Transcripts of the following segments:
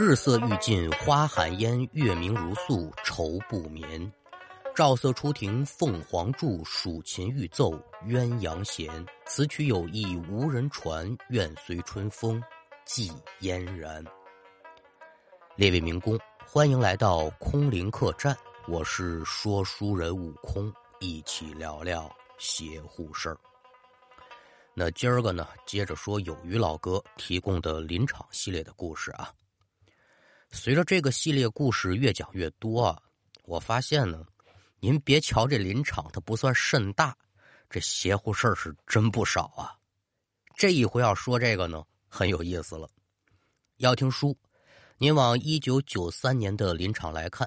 日色欲尽花含烟，月明如素愁不眠。照色初停凤凰柱，蜀琴欲奏鸳鸯弦。此曲有意无人传，愿随春风寄嫣然。列位民工，欢迎来到空灵客栈，我是说书人悟空，一起聊聊邪乎事儿。那今儿个呢，接着说有余老哥提供的林场系列的故事啊。随着这个系列故事越讲越多啊，我发现呢，您别瞧这林场它不算甚大，这邪乎事儿是真不少啊。这一回要说这个呢，很有意思了。要听书，您往一九九三年的林场来看，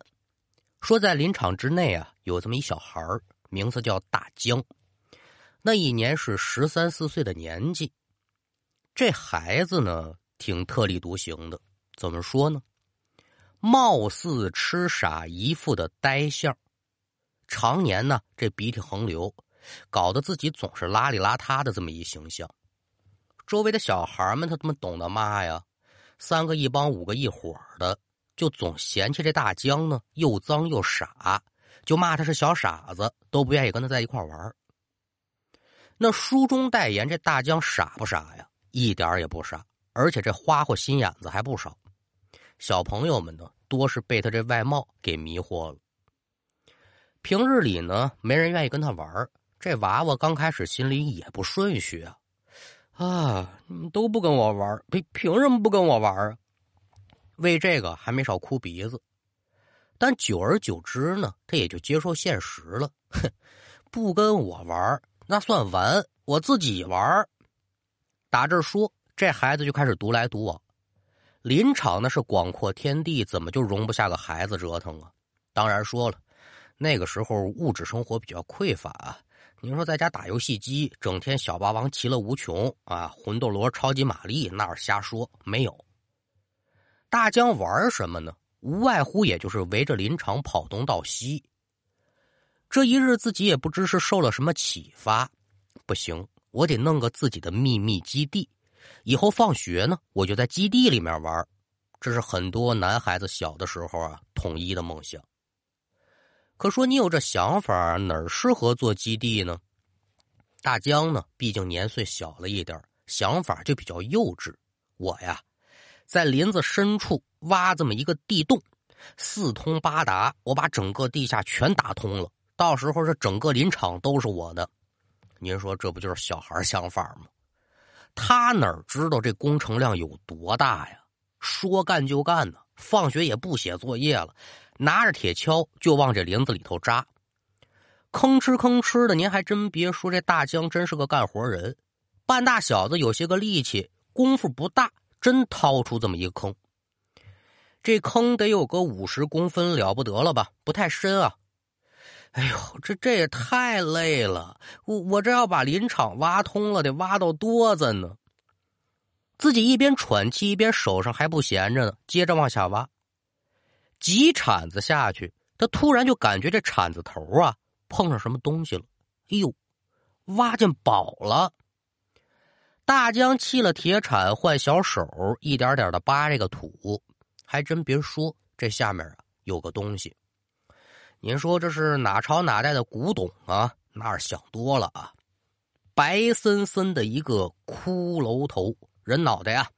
说在林场之内啊，有这么一小孩儿，名字叫大江。那一年是十三四岁的年纪，这孩子呢挺特立独行的。怎么说呢？貌似痴傻一副的呆相，常年呢这鼻涕横流，搞得自己总是邋里邋遢的这么一形象。周围的小孩们他怎么懂得骂呀？三个一帮，五个一伙的，就总嫌弃这大江呢又脏又傻，就骂他是小傻子，都不愿意跟他在一块玩。那书中代言这大江傻不傻呀？一点也不傻，而且这花花心眼子还不少。小朋友们呢，多是被他这外貌给迷惑了。平日里呢，没人愿意跟他玩这娃娃刚开始心里也不顺序啊，啊，你们都不跟我玩凭凭什么不跟我玩啊？为这个还没少哭鼻子。但久而久之呢，他也就接受现实了。哼，不跟我玩那算完，我自己玩打这说，这孩子就开始独来独往。林场那是广阔天地，怎么就容不下个孩子折腾啊？当然说了，那个时候物质生活比较匮乏啊。您说在家打游戏机，整天小霸王其乐无穷啊，魂斗罗、超级玛丽那儿瞎说没有。大江玩什么呢？无外乎也就是围着林场跑东到西。这一日，自己也不知是受了什么启发，不行，我得弄个自己的秘密基地。以后放学呢，我就在基地里面玩。这是很多男孩子小的时候啊统一的梦想。可说你有这想法，哪儿适合做基地呢？大江呢，毕竟年岁小了一点，想法就比较幼稚。我呀，在林子深处挖这么一个地洞，四通八达，我把整个地下全打通了。到时候这整个林场都是我的，您说这不就是小孩想法吗？他哪知道这工程量有多大呀？说干就干呢，放学也不写作业了，拿着铁锹就往这林子里头扎，吭哧吭哧的。您还真别说，这大江真是个干活人，半大小子有些个力气，功夫不大，真掏出这么一个坑。这坑得有个五十公分了不得了吧？不太深啊。哎呦，这这也太累了！我我这要把林场挖通了，得挖到多子呢？自己一边喘气，一边手上还不闲着呢，接着往下挖。几铲子下去，他突然就感觉这铲子头啊碰上什么东西了。哎呦，挖进宝了！大江弃了铁铲，换小手，一点点的扒这个土。还真别说，这下面啊有个东西。您说这是哪朝哪代的古董啊？那是想多了啊！白森森的一个骷髅头人脑袋呀！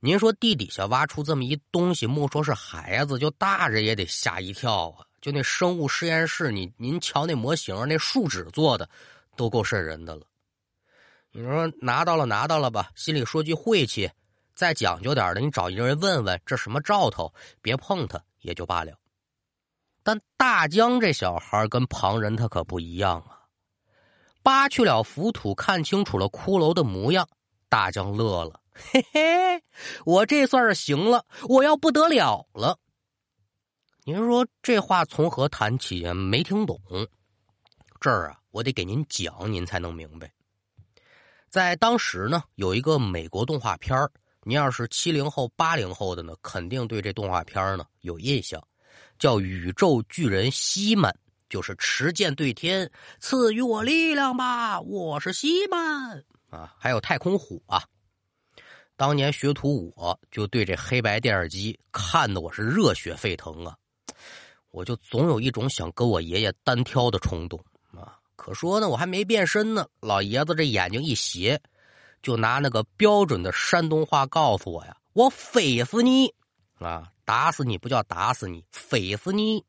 您说地底下挖出这么一东西，莫说是孩子，就大人也得吓一跳啊！就那生物实验室，你您瞧那模型，那树脂做的，都够瘆人的了。你说拿到了，拿到了吧？心里说句晦气，再讲究点的，你找一个人问问这什么兆头，别碰它也就罢了。但大江这小孩跟旁人他可不一样啊！扒去了浮土，看清楚了骷髅的模样，大江乐了，嘿嘿，我这算是行了，我要不得了了。您说这话从何谈起？没听懂。这儿啊，我得给您讲，您才能明白。在当时呢，有一个美国动画片您要是七零后、八零后的呢，肯定对这动画片呢有印象。叫宇宙巨人西曼，就是持剑对天，赐予我力量吧！我是西曼啊！还有太空虎啊！当年学徒我就对这黑白电视机看得我是热血沸腾啊！我就总有一种想跟我爷爷单挑的冲动啊！可说呢，我还没变身呢，老爷子这眼睛一斜，就拿那个标准的山东话告诉我呀：“我非死你啊！打死你不叫打死你，非死你！”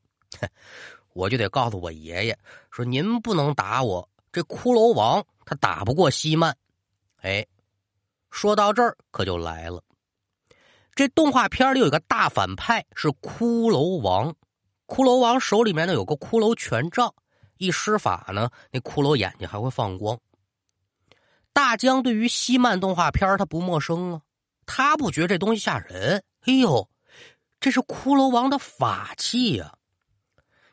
我就得告诉我爷爷说：“您不能打我，这骷髅王他打不过西曼。”哎，说到这儿可就来了，这动画片里有个大反派是骷髅王。骷髅王手里面呢有个骷髅权杖，一施法呢，那骷髅眼睛还会放光。大江对于西曼动画片他不陌生啊，他不觉这东西吓人。哎呦，这是骷髅王的法器呀！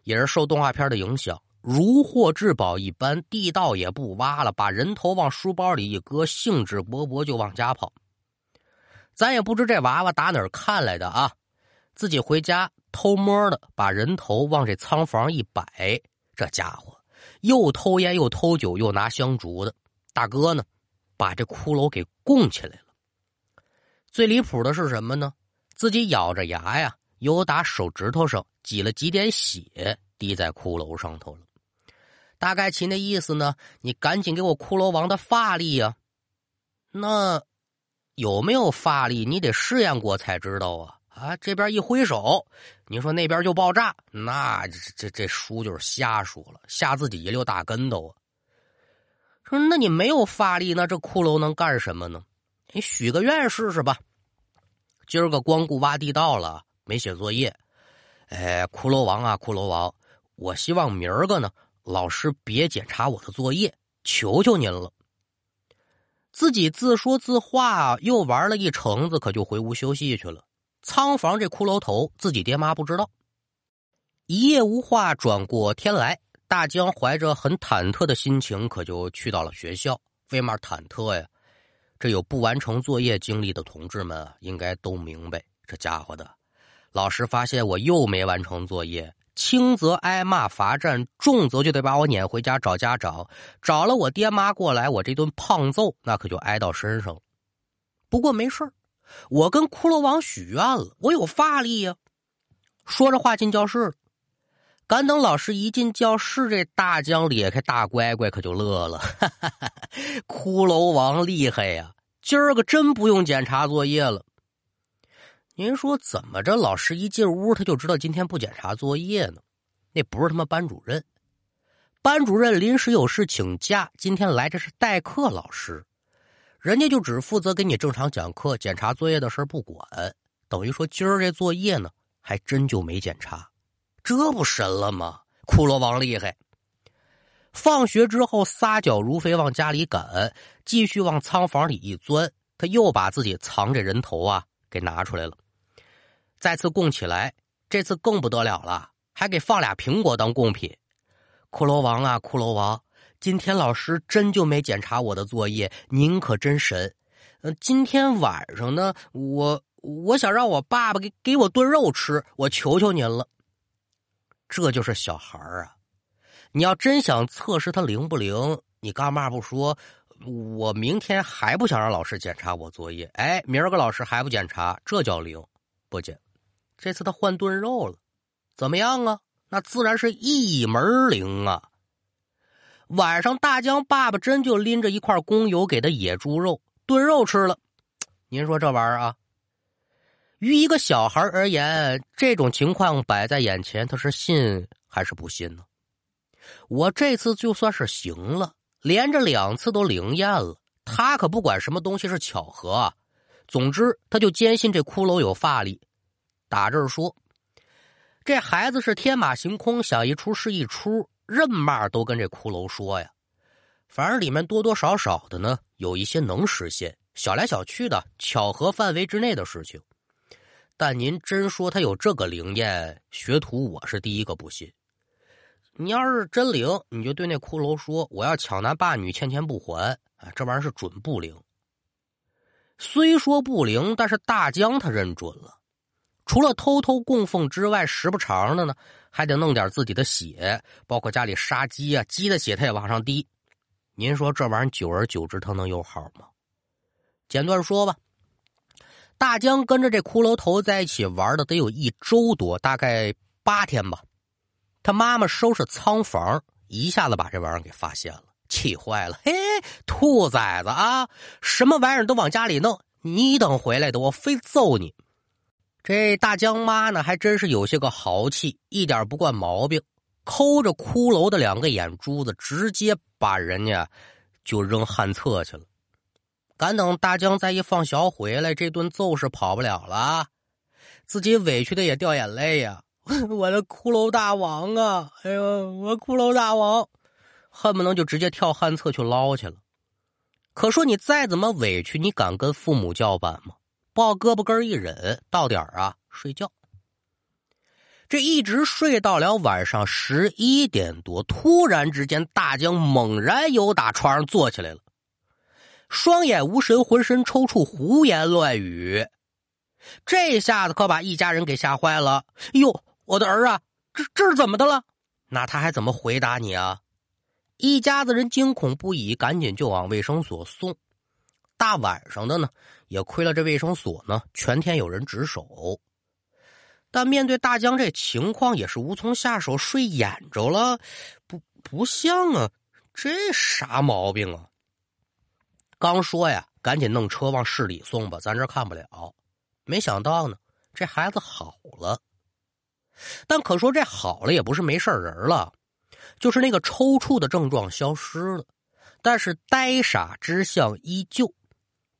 也是受动画片的影响，如获至宝一般，地道也不挖了，把人头往书包里一搁，兴致勃勃就往家跑。咱也不知这娃娃打哪儿看来的啊，自己回家。偷摸的把人头往这仓房一摆，这家伙又偷烟又偷酒又拿香烛的。大哥呢，把这骷髅给供起来了。最离谱的是什么呢？自己咬着牙呀，又打手指头上挤了几点血，滴在骷髅上头了。大概其那意思呢，你赶紧给我骷髅王的法力呀！那有没有法力？你得试验过才知道啊。啊，这边一挥手，你说那边就爆炸，那这这这书就是瞎说了，吓自己一溜大跟头啊！说那你没有法力，那这骷髅能干什么呢？你许个愿试试吧。今儿个光顾挖地道了，没写作业。哎，骷髅王啊，骷髅王，我希望明儿个呢，老师别检查我的作业，求求您了。自己自说自话，又玩了一橙子，可就回屋休息去了。仓房这骷髅头，自己爹妈不知道。一夜无话，转过天来，大江怀着很忐忑的心情，可就去到了学校。为嘛忐忑呀？这有不完成作业经历的同志们应该都明白，这家伙的，老师发现我又没完成作业，轻则挨骂罚站，重则就得把我撵回家找家长，找了我爹妈过来，我这顿胖揍那可就挨到身上。不过没事。我跟骷髅王许愿了，我有法力呀！说着话进教室了。赶等老师一进教室，这大江咧开大乖乖，可就乐了。哈哈哈骷髅王厉害呀！今儿个真不用检查作业了。您说怎么着？老师一进屋，他就知道今天不检查作业呢？那不是他妈班主任，班主任临时有事请假，今天来这是代课老师。人家就只负责给你正常讲课，检查作业的事不管。等于说今儿这作业呢，还真就没检查，这不神了吗？骷髅王厉害。放学之后撒脚如飞往家里赶，继续往仓房里一钻，他又把自己藏着人头啊给拿出来了，再次供起来。这次更不得了了，还给放俩苹果当贡品。骷髅王啊，骷髅王！今天老师真就没检查我的作业，您可真神。呃，今天晚上呢，我我想让我爸爸给给我炖肉吃，我求求您了。这就是小孩啊！你要真想测试他灵不灵，你干嘛不说？我明天还不想让老师检查我作业，哎，明儿个老师还不检查，这叫灵不检？这次他换炖肉了，怎么样啊？那自然是一门灵啊！晚上，大江爸爸真就拎着一块工友给的野猪肉炖肉吃了。您说这玩意儿啊，于一个小孩而言，这种情况摆在眼前，他是信还是不信呢？我这次就算是行了，连着两次都灵验了。他可不管什么东西是巧合啊，总之他就坚信这骷髅有法力。打这儿说，这孩子是天马行空，想一出是一出。任嘛都跟这骷髅说呀，反正里面多多少少的呢，有一些能实现，小来小去的巧合范围之内的事情。但您真说他有这个灵验，学徒我是第一个不信。你要是真灵，你就对那骷髅说：“我要抢男霸女，欠钱不还。”啊，这玩意儿是准不灵。虽说不灵，但是大江他认准了。除了偷偷供奉之外，时不常的呢。还得弄点自己的血，包括家里杀鸡啊，鸡的血他也往上滴。您说这玩意儿久而久之，他能有好吗？简短说吧，大江跟着这骷髅头在一起玩的得有一周多，大概八天吧。他妈妈收拾仓房，一下子把这玩意儿给发现了，气坏了。嘿，兔崽子啊，什么玩意儿都往家里弄，你等回来的，我非揍你！这大江妈呢，还真是有些个豪气，一点不惯毛病，抠着骷髅的两个眼珠子，直接把人家就扔旱厕去了。敢等大江再一放学回来，这顿揍是跑不了了，自己委屈的也掉眼泪呀。我的骷髅大王啊！哎呦，我骷髅大王，恨不能就直接跳旱厕去捞去了。可说你再怎么委屈，你敢跟父母叫板吗？抱胳膊根一忍，到点啊睡觉。这一直睡到了晚上十一点多，突然之间，大江猛然由打床上坐起来了，双眼无神，浑身抽搐，胡言乱语。这下子可把一家人给吓坏了。哟！我的儿啊，这这是怎么的了？那他还怎么回答你啊？一家子人惊恐不已，赶紧就往卫生所送。大晚上的呢，也亏了这卫生所呢，全天有人值守。但面对大江这情况，也是无从下手，睡眼着了，不不像啊，这啥毛病啊？刚说呀，赶紧弄车往市里送吧，咱这看不了。没想到呢，这孩子好了。但可说这好了也不是没事人了，就是那个抽搐的症状消失了，但是呆傻之相依旧。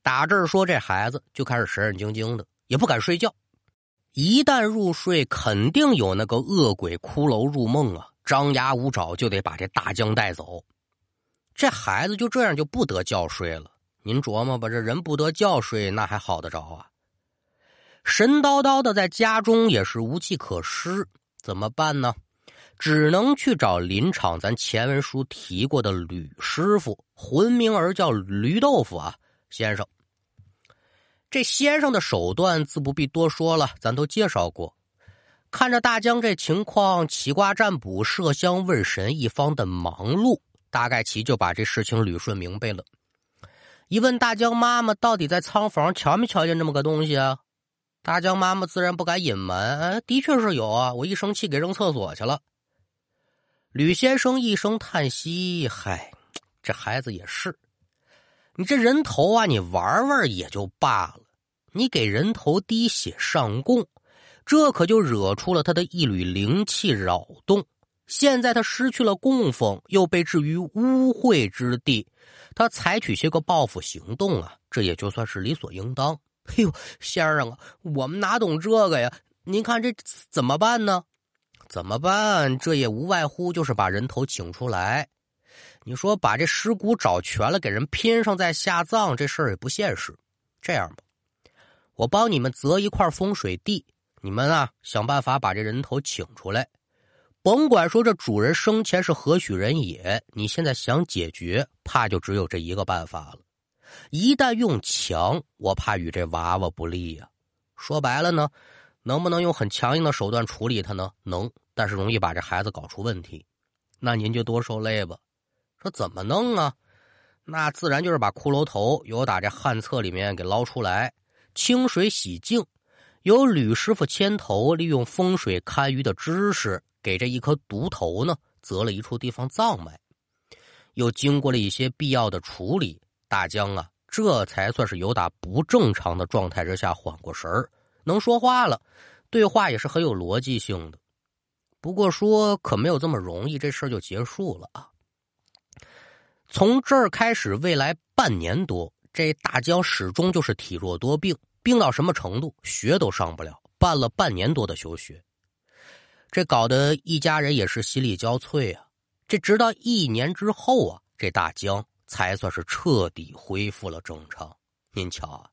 打这儿说这孩子就开始神神经经的，也不敢睡觉。一旦入睡，肯定有那个恶鬼骷髅入梦啊，张牙舞爪就得把这大江带走。这孩子就这样就不得觉睡了。您琢磨吧，这人不得觉睡，那还好得着啊？神叨叨的在家中也是无计可施，怎么办呢？只能去找林场咱前文书提过的吕师傅，浑名儿叫驴豆腐啊先生。这先生的手段自不必多说了，咱都介绍过。看着大江这情况，起卦占卜、麝香问神一方的忙碌，大概其就把这事情捋顺明白了。一问大江妈妈到底在仓房瞧没瞧见这么个东西啊？大江妈妈自然不敢隐瞒，的确是有啊！我一生气给扔厕所去了。吕先生一声叹息：“嗨，这孩子也是，你这人头啊，你玩玩也就罢了，你给人头滴血上供，这可就惹出了他的一缕灵气扰动。现在他失去了供奉，又被置于污秽之地，他采取些个报复行动啊，这也就算是理所应当。”哎呦，先生啊，我们哪懂这个呀？您看这怎么办呢？怎么办？这也无外乎就是把人头请出来。你说把这尸骨找全了，给人拼上再下葬，这事儿也不现实。这样吧，我帮你们择一块风水地，你们啊想办法把这人头请出来。甭管说这主人生前是何许人也，你现在想解决，怕就只有这一个办法了。一旦用强，我怕与这娃娃不利呀。说白了呢，能不能用很强硬的手段处理他呢？能，但是容易把这孩子搞出问题。那您就多受累吧。说怎么弄啊？那自然就是把骷髅头由打这旱厕里面给捞出来，清水洗净，由吕师傅牵头，利用风水堪舆的知识，给这一颗独头呢择了一处地方葬埋，又经过了一些必要的处理。大江啊，这才算是有打不正常的状态之下缓过神儿，能说话了，对话也是很有逻辑性的。不过说可没有这么容易，这事儿就结束了啊。从这儿开始，未来半年多，这大江始终就是体弱多病，病到什么程度，学都上不了，办了半年多的休学，这搞得一家人也是心力交瘁啊。这直到一年之后啊，这大江。才算是彻底恢复了正常。您瞧啊，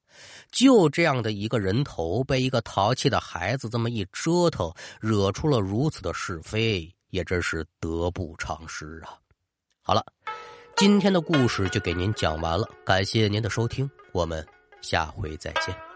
就这样的一个人头，被一个淘气的孩子这么一折腾，惹出了如此的是非，也真是得不偿失啊！好了，今天的故事就给您讲完了，感谢您的收听，我们下回再见。